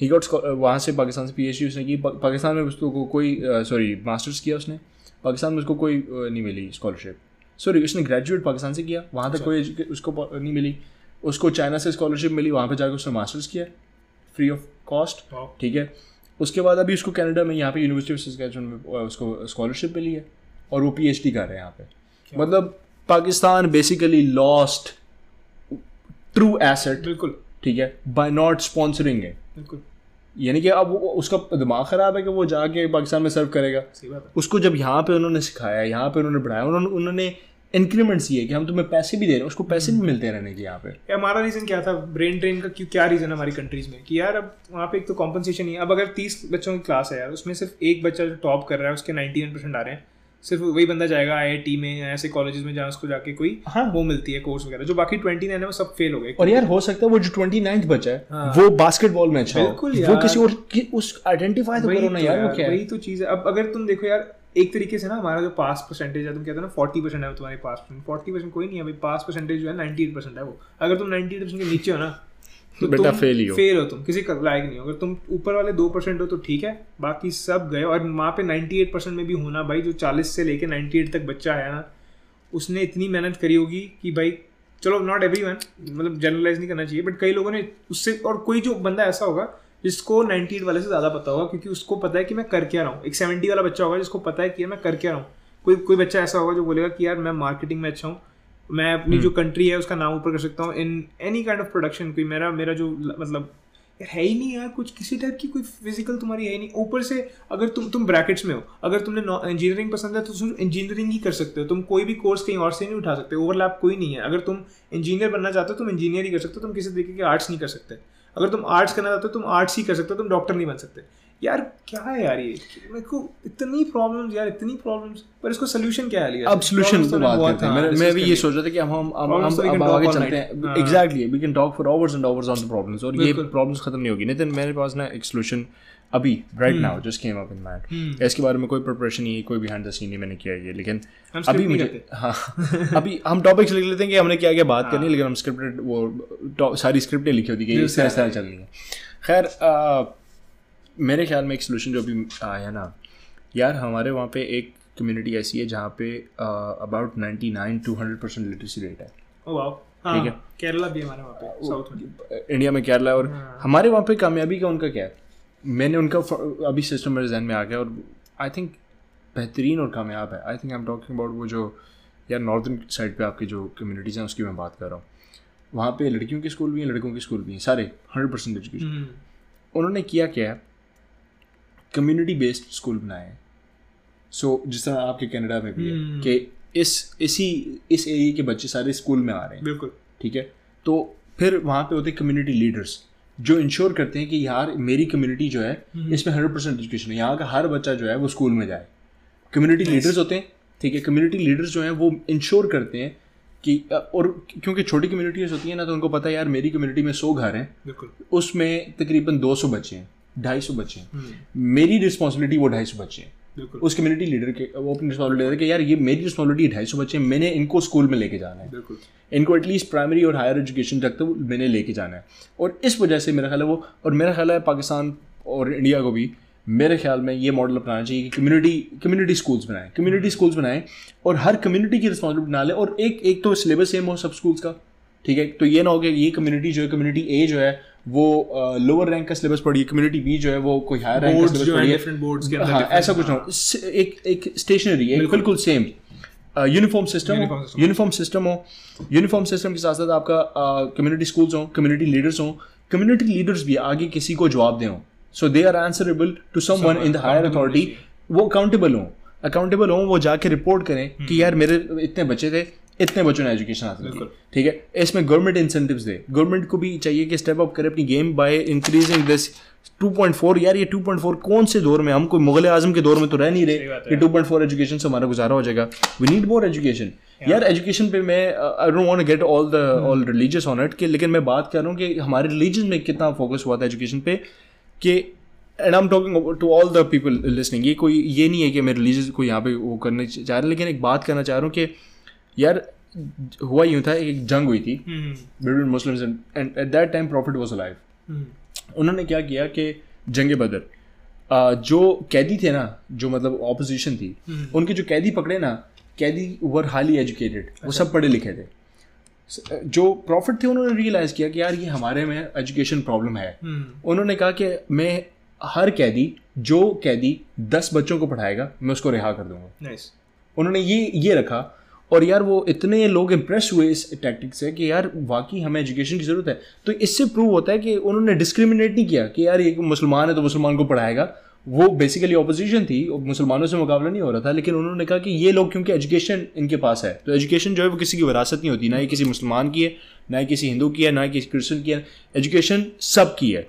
Speaker 2: ही गॉट वहाँ से पाकिस्तान से पी एच डी उसने की पाकिस्तान में उसको कोई सॉरी uh, मास्टर्स किया उसने। पाकिस्तान में उसको कोई नहीं मिली स्कॉलरशिप सॉरी उसने ग्रेजुएट पाकिस्तान से किया वहाँ तक अच्छा। कोई उसको नहीं मिली। उसको चाइना से स्कॉलरशिप मिली वहाँ पे जाकर उसने मास्टर्स किया फ्री ऑफ़ कॉस्ट ठीक है? उसके बाद अभी उसको कनाडा में यहाँ पे यूनिवर्सिटी ऑफ़ में उसको स्कॉलरशिप मिली है और वो पीएचडी कर रहे हैं यहाँ पे। मतलब Pakistan basically lost true asset
Speaker 1: बिल्कुल।
Speaker 2: ठीक है? बाय नॉट स्पॉन्सरिंग है बिल्कुल। यानी कि अब उसका दिमाग ख़राब है कि वो जाके पाकिस्तान में सर्व करेगा। उसको जब यहाँ पे उन्होंने सिखाया यहाँ पे उन्होंने बढ़ाया उन्होंने उन्होंने इंक्रीमेंट्स ये कि हम तुम्हें पैसे भी दे रहे हैं उसको पैसे भी हम्म। मिलते रहने के यहाँ पे।
Speaker 1: हमारा रीज़न क्या था? ब्रेन ड्रेन का क्यों क्या रीज़न है हमारी कंट्रीज़ में? कि यार अब वहाँ पे एक तो कॉम्पनसेशन ही है। अब अगर तीस बच्चों की क्लास है यार उसमें सिर्फ़ एक बच्चा जो टॉप कर रहा है उसके नाइन्टी वन परसेंट आ रहे हैं। सिर्फ़ वही बंदा जाएगा आईआईटी में ऐसे कॉलेजेस में जहाँ उसको जाके कोई हाँ। वो मिलती है कोर्स वगैरह। जो बाकी ट्वेंटी नाइन है वो सब फेल हो गए।
Speaker 2: और यार हो सकता है वो जो ट्वेंटी नाइन्थ बचा है हाँ। वो बास्केटबॉल में अच्छा बिल्कुल वो किसी और उस आइडेंटिफाई तो करो ना तो यार वो क्या
Speaker 1: वही तो चीज़ है। अब अगर तुम देखो यार एक तरीके से ना हमारा जो पास परसेंटेज है तुम कहते हो ना फोर्टी परसेंट है तुम्हारे पास परसेंट फोर्टी परसेंट कोई नहीं है भाई पास परसेंटेज जो है नाइन्टी एट परसेंट है वो। अगर तुम नाइन्टी एट परसेंट के नीचे हो ना तो बेटा फेल ही हो। फेल हो तुम किसी लायक नहीं हो। अगर तुम ऊपर वाले दो परसेंट हो तो ठीक है बाकी सब गए और वहाँ पे नाइन्टी एट परसेंट में भी होना भाई जो चालीस से लेके नाइन्टी एट तक बच्चा आया ना उसने इतनी मेहनत करी होगी कि भाई चलो नॉट एवरी वन मतलब जनरलाइज नहीं करना चाहिए बट कई लोगों ने उससे और कोई जो बंदा ऐसा होगा जिसको नाइन्टी एट वाले से ज़्यादा पता होगा क्योंकि उसको पता है कि मैं कर क्या रहा हूँ। एक सेवेंटी वाला बच्चा होगा जिसको पता है कि मैं कर क्या रहा हूँ। कोई कोई बच्चा ऐसा होगा जो बोलेगा कि यार मैं मार्केटिंग में अच्छा हूँ मैं अपनी जो कंट्री हम्म। है उसका नाम ऊपर कर सकता हूँ। In any kind of production कोई मेरा मेरा जो मतलब यार है ही नहीं यार कुछ किसी टाइप की कोई फ़िज़िकल तुम्हारी है ही नहीं। ऊपर से अगर तुम तुम ब्रैकेट्स में हो अगर तुमने इंजीनियरिंग पसंद है तो तुम इंजीनियरिंग ही कर सकते हो। तुम कोई भी कोर्स कहीं और से नहीं उठा सकते ओवरलैप कोई नहीं है। अगर तुम इंजीनियर बनना चाहते हो तुम इंजीनियर ही कर सकते हो तुम किसी तरीके के आर्ट्स नहीं कर सकते। अगर तुम आर्ट्स करना चाहते हो तुम आर्ट्स ही कर सकते हो तुम डॉक्टर नहीं बन सकते। यार क्या है यार ये? मेरे को इतनी प्रॉब्लम्स यार इतनी प्रॉब्लम्स पर इसको सोल्यूशन क्या है
Speaker 2: अब सोल्यूशन तो बात करते हैं। मैं मैं भी ये सोच रहा था कि हम हम हम अब आगे चलते हैं। Exactly we can talk for hours and hours on the problems और ये प्रॉब्लम्स खत्म नहीं होगी। नितिन मेरे पास ना एक सोल्यूशन अभी right now just came up in mind इसके बारे में कोई प्रिपरेशन नहीं है कोई बिहाइंड द सीन नहीं मैंने किया ये लेकिन अभी मुझे हाँ। <laughs> अभी हम टॉपिक्स लिख लेते हैं कि हमने क्या क्या बात करनी है हाँ। लेकिन हम स्क्रिप्टेड वो सारी स्क्रिप्टें लिखी होती है इस तरह से चल रही है। खैर मेरे ख्याल में एक सोल्यूशन जो अभी आया ना यार हमारे वहाँ पे एक कम्युनिटी ऐसी है जहाँ पे about ninety nine to hundred percent literacy rate है।
Speaker 1: हाँ, ठीक है? केरला भी हमारे वहाँ पे साउथ
Speaker 2: इंडिया में केरला और हाँ। हमारे वहाँ पे कामयाबी का उनका क्या है? मैंने उनका अभी सिस्टम मेरे जहन में आ गया और आई थिंक बेहतरीन और कामयाब है। I think I am talking about वो जो यार नॉर्दर्न साइड पे आपकी जो कम्युनिटीज़ हैं उसकी मैं बात कर रहा हूँ। वहाँ पे लड़कियों के स्कूल भी हैं लड़कों के स्कूल भी हैं सारे हंड्रेड परसेंट एजुकेशन उन्होंने किया क्या है? कम्युनिटी बेस्ड स्कूल बनाए हैं। सो जिस तरह आपके कनाडा में भी है हम्म। कि इस इसी इस एरिया के बच्चे सारे स्कूल में आ रहे हैं।
Speaker 1: बिल्कुल।
Speaker 2: ठीक है? तो फिर वहाँ पे होते कम्युनिटी लीडर्स जो इंश्योर करते हैं कि यार मेरी कम्युनिटी जो है हम्म। इसमें हंड्रेड परसेंट एजुकेशन है। यहाँ का हर बच्चा जो है वो स्कूल में जाए। कम्युनिटी लीडर्स होते हैं ठीक है? कम्युनिटी लीडर्स जो हैं वो इंश्योर करते हैं कि और क्योंकि छोटी कम्युनिटीज होती है ना तो उनको पता है यार मेरी कम्युनिटी में सौ घर हैं। उसमें तकरीबन दो सौ बच्चे हैं ढाई सौ बच्चे हैं। हम्म। मेरी रिस्पॉन्सिबिलिटी वो ढाई सौ बच्चे हैं। उस कम्युनिटी लीडर के वो अपनी रिस्पॉन्सिबिलिटी लेते कि यार ये मेरी रिस्पॉन्सिबिलिटी ढाई सौ बच्चे मैंने इनको स्कूल में लेके जाना है। इनको एटलीस्ट प्राइमरी और हायर एजुकेशन तक तो मैंने लेके जाना है। और इस वजह से मेरा ख्याल है वो और मेरा ख्याल है पाकिस्तान और इंडिया को भी मेरे ख्याल में ये मॉडल अपनाना चाहिए कि कम्युनिटी कम्युनिटी स्कूल्स बनाएँ कम्युनिटी स्कूल्स बनाएँ और हर कम्युनिटी की रिस्पॉन्सिबिलिटी बना लें और एक एक तो सिलेबस सेम हो सब स्कूल्स का ठीक है? तो ये ना हो कि ये कम्युनिटी जो है कम्युनिटी ए जो है वो लोअर रैंक का सिलेबस पढ़ी कम्युनिटी बी जो है वो कोई हायर रैंक का सिलेबस पढ़ी डिफरेंट बोर्ड्स के अंदर हाँ ऐसा कुछ ना एक एक स्टेशनरी एक बिल्कुल। सेम यूनिफॉर्म सिस्टम हो यूनिफॉर्म सिस्टम हो। यूनिफॉर्म सिस्टम के साथ साथ आपका कम्युनिटी स्कूल्स हो कम्युनिटी लीडर्स हो कम्युनिटी लीडर्स भी आगे किसी को जवाब दें। So they are answerable to someone in the higher authority वो अकाउंटेबल हों अकाउंटेबल हों वो जाके रिपोर्ट करें कि हम्म। यार मेरे इतने बच्चे थे इतने बच्चों ने एजुकेशन हासिल की। ठीक है? इसमें गवर्नमेंट इंसेंटिव दे। गवर्नमेंट को भी चाहिए कि स्टेप अप करे अपनी गेम बाय इंक्रीजिंग दिस 2.4 यार ये 2.4 कौन से दौर में? हम कोई मुगल आज़म के दौर में तो रह नहीं रहे। कि 2.4 एजुकेशन से हमारा गुजारा हो जाएगा। वी नीड मोर एजुकेशन यार एजुकेशन पे मैं I don't want to get all the all religious on it कि लेकिन मैं बात कर रहा हूँ कि हमारे रिलीजन में कितना फोकस हुआ था एजुकेशन पे कि and I am talking to all the people listening ये कोई ये नहीं है कि मैं रिलीजियस को यहाँ पे वो करने चाह रहा लेकिन एक बात करना चाह रहा हूँ कि यार हुआ यूँ था एक जंग हुई थी between Muslims and at that time prophet was alive उन्होंने क्या किया कि जंग बदर जो कैदी थे ना जो मतलब ऑपोजिशन थी hmm. उनके जो कैदी पकड़े ना कैदी वर हाईली एजुकेटेड वो सब पढ़े लिखे थे। जो प्रॉफिट थे उन्होंने रियलाइज़ किया कि यार ये हमारे में एजुकेशन प्रॉब्लम है। hmm. उन्होंने कहा कि मैं हर कैदी जो कैदी दस बच्चों को पढ़ाएगा मैं उसको रिहा कर दूँगा। Nice. उन्होंने ये ये रखा और यार वो इतने लोग इम्प्रेस हुए इस टैक्टिक से कि यार वाकई हमें एजुकेशन की ज़रूरत है। तो इससे प्रूव होता है कि उन्होंने डिस्क्रिमिनेट नहीं किया कि यार ये मुसलमान है तो मुसलमान को पढ़ाएगा। वो बेसिकली ऑपोजिशन थी मुसलमानों से मुकाबला नहीं हो रहा था, लेकिन उन्होंने कहा कि ये लोग क्योंकि एजुकेशन इनके पास है। तो एजुकेशन जो है वो किसी की विरासत नहीं होती, ना ही किसी मुसलमान की है, ना ही किसी हिंदू की है, ना ही किसी क्रिश्चन की है। एजुकेशन सब की है।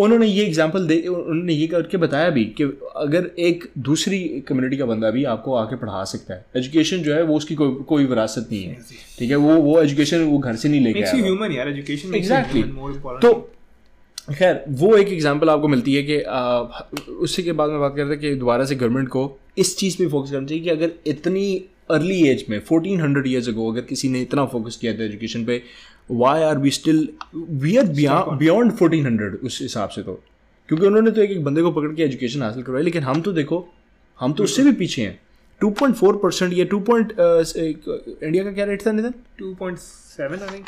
Speaker 2: उन्होंने ये एग्ज़ाम्पल दे उन्होंने ये करके बताया भी कि अगर एक दूसरी कम्युनिटी का बंदा भी आपको आके पढ़ा सकता है। एजुकेशन जो है वो उसकी कोई कोई विरासत नहीं है। ठीक है? वो वो एजुकेशन वो घर से नहीं लेके आया एग्जैक्टली तो खैर वो एक एग्ज़ाम्पल आपको मिलती है कि उसी के बाद में बात करते हैं कि दोबारा से गवर्नमेंट को इस चीज़ पे फोकस करना चाहिए कि अगर इतनी अर्ली एज में फोर्टीन हंड्रेड ईयर्स अगो अगर किसी ने इतना फोकस किया था एजुकेशन पे why are we still we are beyond fourteen hundred उस हिसाब से तो। क्योंकि उन्होंने तो एक एक बंदे को पकड़ के एजुकेशन हासिल करवाई लेकिन हम तो देखो हम तो उससे भी पीछे हैं। टू पॉइंट फोर परसेंट या टू पॉइंट इंडिया का क्या रेट था निधन
Speaker 1: two point seven I think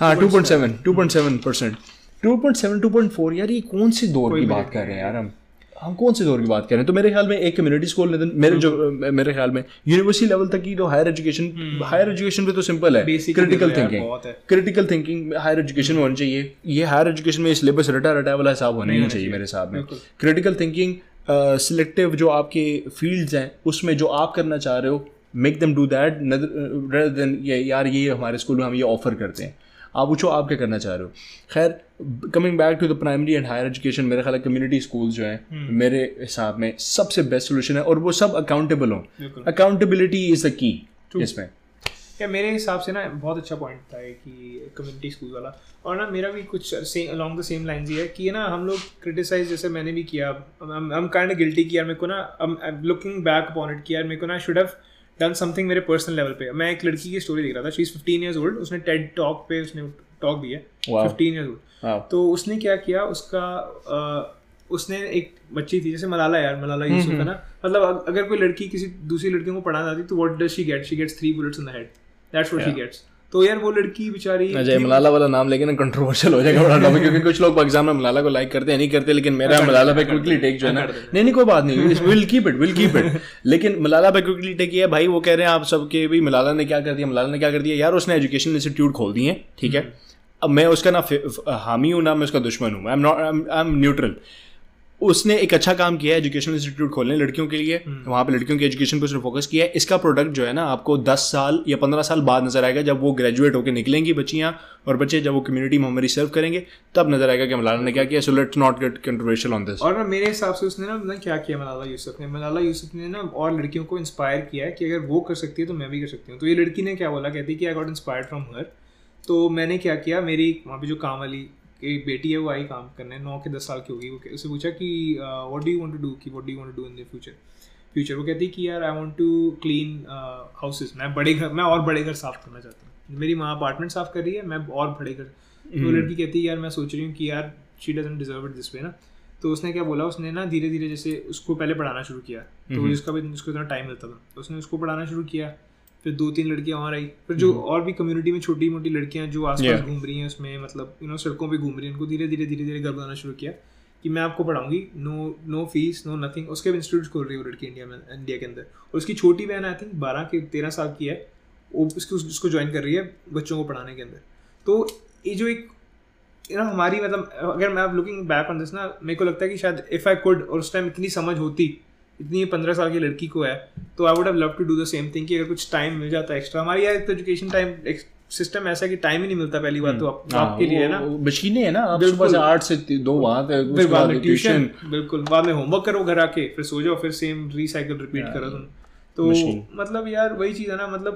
Speaker 2: हाँ two point seven two point seven percent two point seven two point four यार ये कौन सी दौर की बात कर रहे हैं यार हम? हम कौन से दौर की बात कर? रहे हैं तो मेरे ख्याल में एक कम्युनिटी स्कूल मेरे जो मेरे ख्याल में यूनिवर्सिटी लेवल तक की तो हायर एजुकेशन हायर एजुकेशन पे तो सिंपल है। Critical thinking critical thinking higher education में होनी चाहिए। ये हायर एजुकेशन में सिलेबस रटा रटा वाला हिसाब होना ही चाहिए मेरे हिसाब में। क्रिटिकल थिंकिंग सिलेक्टिव जो आपके फील्ड्स हैं उसमें जो आप करना चाह रहे हो make them do that then यार ये हमारे स्कूल में हम ये ऑफ़र करते हैं। आप पूछो आप क्या करना चाह रहे हो? खैर coming back to the primary and higher education मेरा ख्याल कम्युनिटी स्कूल्स जो हैं hmm. मेरे हिसाब में सबसे बेस्ट सोल्यूशन है और वो सब अकाउंटेबल हों। अकाउंटेबिलिटी इज़ द की इसमें।
Speaker 1: या मेरे हिसाब से ना बहुत अच्छा पॉइंट था कि कम्युनिटी स्कूल वाला। और ना मेरा भी कुछ same along the same line ही है कि ना हम लोग क्रिटिसाइज जैसे मैंने भी किया। हम काइंड गिल्टी किया मेरे को ना लुकिंग बैक अपॉन इट किया मेरे को ना शुड हैव डन समथिंग मेरे पर्सनल लेवल पे। मैं एक लड़की की स्टोरी देख रहा था she is fifteen years old उसने टेड टॉक पे उसने टॉक दिया फिफ्टीन ईयर्स ओल्ड तो उसने क्या किया उसका उसने एक बच्ची थी जैसे मलाला यार मलाला यूसुफ हम्म, है ना? हम्म। मतलब अगर कोई लड़की किसी दूसरी लड़कियों को पढ़ाना चाहती तो what does she get she gets three bullets in the head that's what she gets तो यार वो लड़की बेचारी
Speaker 2: अजय मलाला वाला नाम लेके ना कंट्रोवर्शियल हो जाएगा बड़ा टॉपिक क्योंकि कुछ लोग एग्ज़ाम में मलाला को लाइक करते हैं नहीं करते लेकिन मेरा मलाला पे क्विकली टेक जो है ना नहीं नहीं कोई बात नहीं will keep it will keep it लेकिन मलाला पे क्विकली टेक ये भाई वो कह रहे हैं आप सबके भी मलाला ने क्या कर दिया मलाला ने क्या कर दिया? यार उसने एजुकेशन इंस्टीट्यूट खोल दिए ठीक है। हम्म। अब मैं उसका ना हामी हूँ ना मैं उसका दुश्मन हूँ I am not I am neutral उसने एक अच्छा काम किया है एजुकेशन इंस्टीट्यूट खोलने लड़कियों के लिए। हम्म। वहाँ पे लड़कियों की एजुकेशन पर उसने फोकस किया है। इसका प्रोडक्ट जो है ना आपको 10 साल या 15 साल बाद नज़र आएगा जब वो ग्रेजुएट होकर निकलेंगी बच्चियाँ और बच्चे जब वो कम्युनिटी में हमारी सर्व करेंगे तब नज़र आएगा कि मलाला ने क्या किया। So let's not get controversial on this
Speaker 1: और मेरे हिसाब से उसने ना क्या किया मलाला यूसुफ ने। मलाला यूसुफ ने ना और लड़कियों को इंस्पायर किया है कि अगर वो कर सकती है तो मैं भी कर सकती हूँ। तो ये लड़की ने क्या बोला? कहती है कि I got inspired from her तो मैंने क्या किया? मेरी वहाँ पे जो काम वाली एक बेटी है वो आई काम करने नौ के दस साल की होगी। वो उससे पूछा कि what do you want to do कि what do you want to do in the future future वो कहती कि यार I want to clean houses मैं बड़े घर मैं और बड़े घर साफ़ करना चाहता हूँ। मेरी माँ अपार्टमेंट साफ़ कर रही है मैं और बड़े घर तो हम्म। लड़की कहती है यार मैं सोच रही हूँ कि यार she doesn't deserve it this way ना? तो उसने क्या बोला उसने ना धीरे धीरे जैसे उसको पहले पढ़ाना शुरू किया। तो जिसका भी उसको इतना टाइम मिलता था तो उसने उसको पढ़ाना शुरू किया। फिर दो तीन लड़कियाँ वहाँ आई। फिर जो हम्म। और भी कम्युनिटी में छोटी मोटी लड़कियाँ जो आसपास घूम रही हैं उसमें मतलब यू नो सड़कों पे घूम रही हैं उनको धीरे धीरे धीरे धीरे घर बनाना शुरू किया कि मैं आपको पढ़ाऊँगी। No no fees no nothing उसके भी इंस्टीट्यूट खोल रही है वो लड़की इंडिया में इंडिया के अंदर। और उसकी छोटी बहन आई थिंक बारह के तेरह साल की है। वो उसको उसको ज्वाइन कर रही है बच्चों को पढ़ाने के अंदर। तो ये जो एक यू नो हमारी मतलब अगर मैं आप लुकिंग बैक ऑन दिस ना मेरे को लगता है कि शायद इफ़ आई कुड और उस टाइम इतनी समझ होती इतनी पंद्रह साल की लड़की को है तो I would have love to do the same thing कि अगर कुछ टाइम मिल जाता है एक्स्ट्रा हमारी यार तो एजुकेशन टाइम सिस्टम ऐसा है कि टाइम ही नहीं मिलता पहली बात तो आप, हाँ, आपके लिए है ना?
Speaker 2: मशीनें है ना आप सुबह से आठ से दो वहाँ
Speaker 1: है बाद में ट्यूशन बिल्कुल। बाद में होमवर्क करो घर आके फिर सो जाओ फिर सेम रिसाइकिल रिपीट करो तुम। तो मतलब यार वही चीज़ है ना मतलब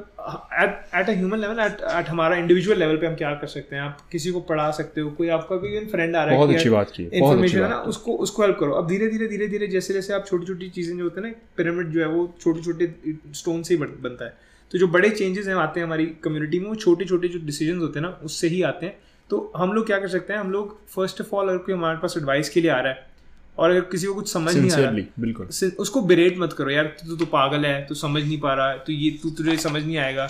Speaker 1: at a human level at at हमारा इंडिविजुअल लेवल पे हम क्या कर सकते हैं? आप किसी को पढ़ा सकते हो कोई आपका कोई फ्रेंड आ रहा है बहुत अच्छी बात की इन्फॉर्मेशन है ना उसको उसको हेल्प करो। अब धीरे धीरे धीरे धीरे जैसे जैसे आप छोटी छोटी चीज़ें जो होते हैं ना पिरामिड जो है वो छोटे छोटे स्टोन से ही बनता है। तो जो बड़े चेंजेस हैं आते हैं हमारी कम्युनिटी में वो छोटे छोटे जो डिसीज़न होते हैं ना उससे ही आते हैं। तो हम लोग क्या कर सकते हैं? हम लोग फ़र्स्ट ऑफ़ ऑल अगर कोई हमारे पास एडवाइस के लिए आ रहा है और अगर किसी को कुछ समझ नहीं आ रहा बिल्कुल। उसको बेरेट मत करो यार तू तो पागल है तू समझ नहीं पा रहा है तो ये तू तुझे समझ नहीं आएगा।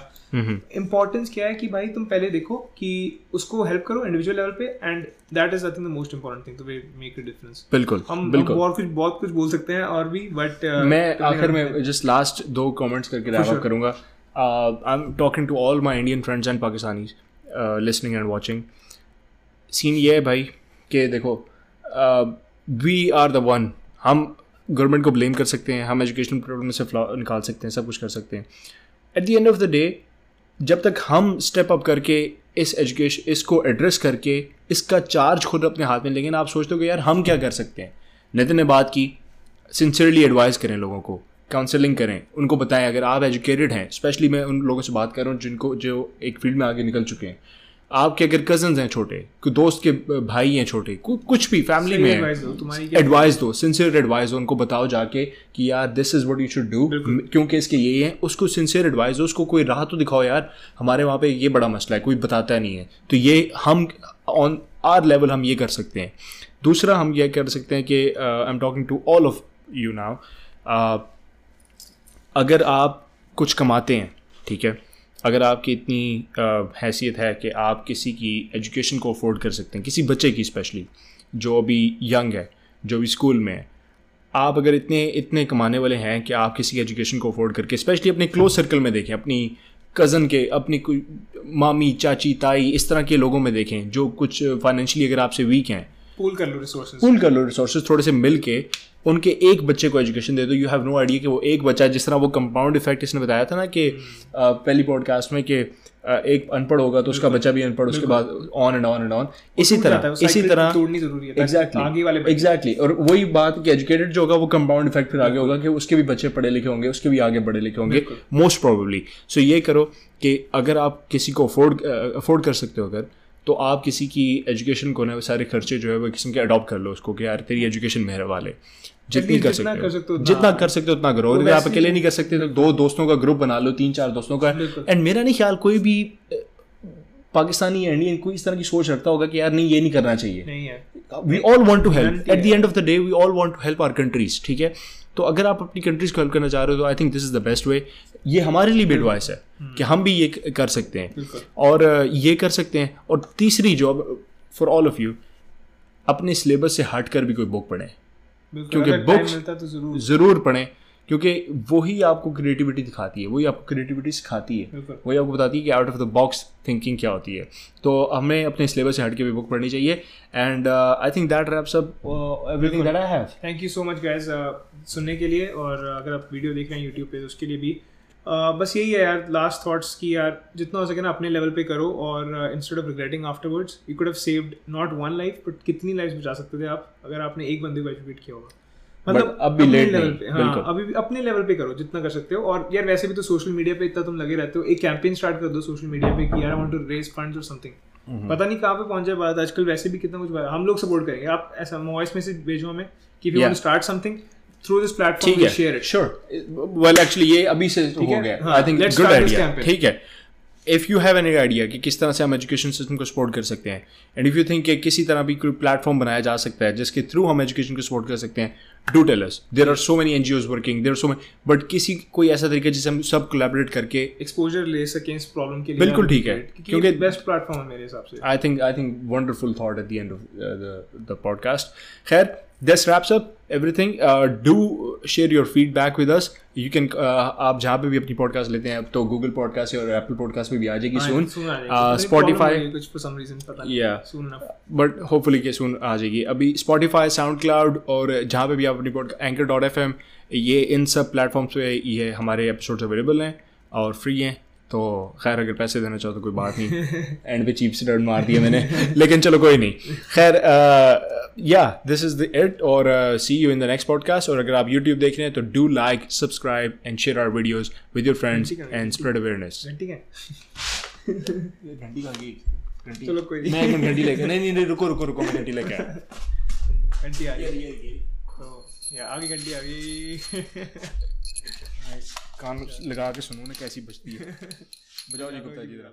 Speaker 1: इंपॉर्टेंस क्या है कि भाई तुम पहले देखो कि उसको हेल्प करो इंडिविजुअल लेवल पे and that is I think the most important thing to make a difference बिल्कुल हम बिल्कुल। और कुछ बहुत कुछ बोल सकते हैं और भी बट
Speaker 2: uh, मैं आखिर में जस्ट लास्ट दो कमेंट्स करके रैप अप करूँगा। I am talking to all my Indian friends and Pakistanis listening and watching scene ये है भाई कि देखो uh, we are the one हम गवर्नमेंट को ब्लेम कर सकते हैं, हम एजुकेशन प्रॉब्लम से निकाल सकते हैं, सब कुछ कर सकते हैं। At the end of the day जब तक हम स्टेप अप करके इस एजुकेशन इसको एड्रेस करके इसका चार्ज खुद अपने हाथ में लेकिन आप सोचते हो यार, हम क्या कर सकते हैं? नितिन ने बात की सिंसियरली एडवाइस करें लोगों को काउंसलिंग करें, उनको बताएँ, अगर आप एजुकेटेड हैं स्पेशली मैं उन लोगों से बात कर रहा हूँ जिनको, जो एक फ़ील्ड में आगे निकल चुके हैं आपके अगर कज़न हैं छोटे कोई दोस्त के भाई हैं छोटे कुछ भी फैमिली में एडवाइस दो सिंसियर एडवाइस दो उनको बताओ जाके कि यार this is what you should do क्योंकि इसके ये हैं उसको सिंसियर एडवाइस दो उसको कोई राह तो दिखाओ यार हमारे वहाँ पे ये बड़ा मसला है कोई बताता नहीं है। तो ये हम ऑन आर लेवल हम ये कर सकते हैं। दूसरा हम ये कर सकते हैं कि I am talking to all of you now अगर आप कुछ कमाते हैं ठीक है अगर आपकी इतनी हैसियत है कि आप किसी की एजुकेशन को अफोर्ड कर सकते हैं किसी बच्चे की स्पेशली जो अभी यंग है जो अभी स्कूल में है आप अगर इतने इतने कमाने वाले हैं कि आप किसी की एजुकेशन को अफोर्ड करके स्पेशली अपने क्लोज सर्कल में देखें अपनी कज़न के अपनी कोई मामी चाची ताई इस तरह के लोगों में देखें जो कुछ फाइनेंशियली अगर आपसे वीक हैं
Speaker 1: पूल कर लो रिसोर्सेज
Speaker 2: पूल कर लो रिसोर्सेज थोड़े से मिल के उनके एक बच्चे को एजुकेशन दे दो। यू हैव नो आइडिया कि वो एक बच्चा जिस तरह वो कंपाउंड इफ़ेक्ट इसने बताया था ना कि पहली पॉडकास्ट में कि एक अनपढ़ होगा तो उसका बच्चा भी अनपढ़ उसके बाद on and on and on इसी तरह इसी तरह तोड़नी ज़रूरी है एग्जैक्टली एग्जैक्टली और वही बात कि एजुकेटेड जो होगा वो कंपाउंड इफ़ेक्ट फिर आगे होगा कि उसके भी बच्चे पढ़े लिखे होंगे उसके भी आगे पढ़े लिखे होंगे मोस्ट प्रोबेबली सो ये करो कि अगर आप किसी को अफोर्ड अफोर्ड कर सकते हो अगर तो आप किसी की एजुकेशन को ना सारे खर्चे जो है वो किस्म के अडॉप्ट कर लो उसको कि यार तेरी एजुकेशन मेरे वाले। जितनी कर सकते हो जितना कर सकते हो उतना करो। अगर आप अकेले नहीं कर सकते तो दो दोस्तों का ग्रुप बना लो तीन चार दोस्तों का। एंड मेरा नहीं ख्याल कोई भी पाकिस्तानी इंडियन कोई इस तरह की सोच रखता होगा कि यार नहीं ये नहीं करना चाहिए। We all want to help at the end of the day we all want to help our countries ठीक है? तो अगर आप अपनी कंट्रीज़ को हेल्प करना चाह रहे हो तो I think this is the best way ये हमारे लिए भी एडवाइस है हम्म। कि हम भी ये कर सकते हैं। और ये कर सकते हैं। और तीसरी job for all of you अपने सिलेबस से हट कर भी कोई बुक पढ़ें। क्योंकि बुक्स तो ज़रूर। पढ़ें क्योंकि वही आपको क्रिएटिविटी दिखाती है वही आपको क्रिएटिविटी सिखाती है। वही आपको बताती है कि out of the box thinking क्या होती है। तो हमें अपने सिलेबस से हट के भी बुक पढ़नी चाहिए and I think that wraps up everything that I have
Speaker 1: thank you so much guys सुनने के लिए और अगर आप वीडियो देख रहे हैं यूट्यूब पे तो उसके लिए भी बस यही है यार लास्ट थॉट्स की यार जितना हो सके ना अपने लेवल पे करो और instead of regretting afterwards you could have saved not one life but कितनी लाइफ बचा सकते थे आप अगर आपने एक बंदे को एजुकेट किया होगा। मतलब अब भी लेट लेवल पे हाँ अभी भी अपने लेवल पे करो जितना कर सकते हो। और यार वैसे भी तो सोशल मीडिया पे इतना तुम लगे रहते हो एक कैंपेन स्टार्ट कर दो सोशल मीडिया पे कि यार I want to raise funds और समथिंग पता नहीं कहाँ पे पहुँच जाए बात आजकल वैसे भी कितना कुछ हम लोग सपोर्ट करेंगे। आप ऐसा वॉइस मैसेज भेजो हमें कि you want to start something through this platform we share it
Speaker 2: sure well actually ये अभी से हो गया। आई थिंक गुड आइडिया ठीक है। If you have any idea कि किस तरह से हम एजुकेशन सिस्टम को सपोर्ट कर सकते हैं एंड इफ़ यू थिंक कि किसी तरह भी कोई प्लेटफॉर्म बनाया जा सकता है जिसके थ्रू हम एजुकेशन को सपोर्ट कर सकते हैं do tell us there are so many N G Os working there so many but किसी कोई ऐसा तरीका जिसे हम सब कोलेबरेट करके
Speaker 1: एक्सपोजर ले सकें इस प्रॉब्लम के
Speaker 2: लिए बिल्कुल ठीक है।
Speaker 1: क्योंकि बेस्ट प्लेटफॉर्म है मेरे हिसाब से।
Speaker 2: I think I think wonderful thought at the end of the podcast खैर this wraps up everything. Do share your feedback with with you can आप जहाँ पे भी अपनी पॉडकास्ट लेते हैं अब तो गूगल पॉडकास्ट और एप्पल पॉडकास्ट पे भी आ जाएगी सून स्पॉटिफाई या बट होपफुली के सून आ जाएगी. अभी स्पॉटिफाई साउंड क्लाउड और जहाँ पे भी आप अपनी podcast anchor dot F M ये इन सब प्लेटफॉर्म्स पे ये हमारे एपिसोड्स अवेलेबल हैं और फ्री हैं. तो खैर अगर पैसे देना चाहो तो कोई बात नहीं। <laughs> एंड पे चीप से डर मार दिया मैंने। लेकिन चलो कोई नहीं। खैर या दिस इज़ द इट और see you in the next podcast और अगर आप यूट्यूब देख रहे हैं तो do like subscribe and share our videos with your friends and spread awareness
Speaker 1: चलो कोई
Speaker 2: मैं घंटी लेके नहीं नहीं रुको रुको रुको मैं घंटी लेके आया
Speaker 1: घंटी आ गई तो या आगे घंटी आ गई। <laughs>
Speaker 2: कान लगा के सुनो ना कैसी बजती है। <laughs> बजाओ जी गुप्ता जी जरा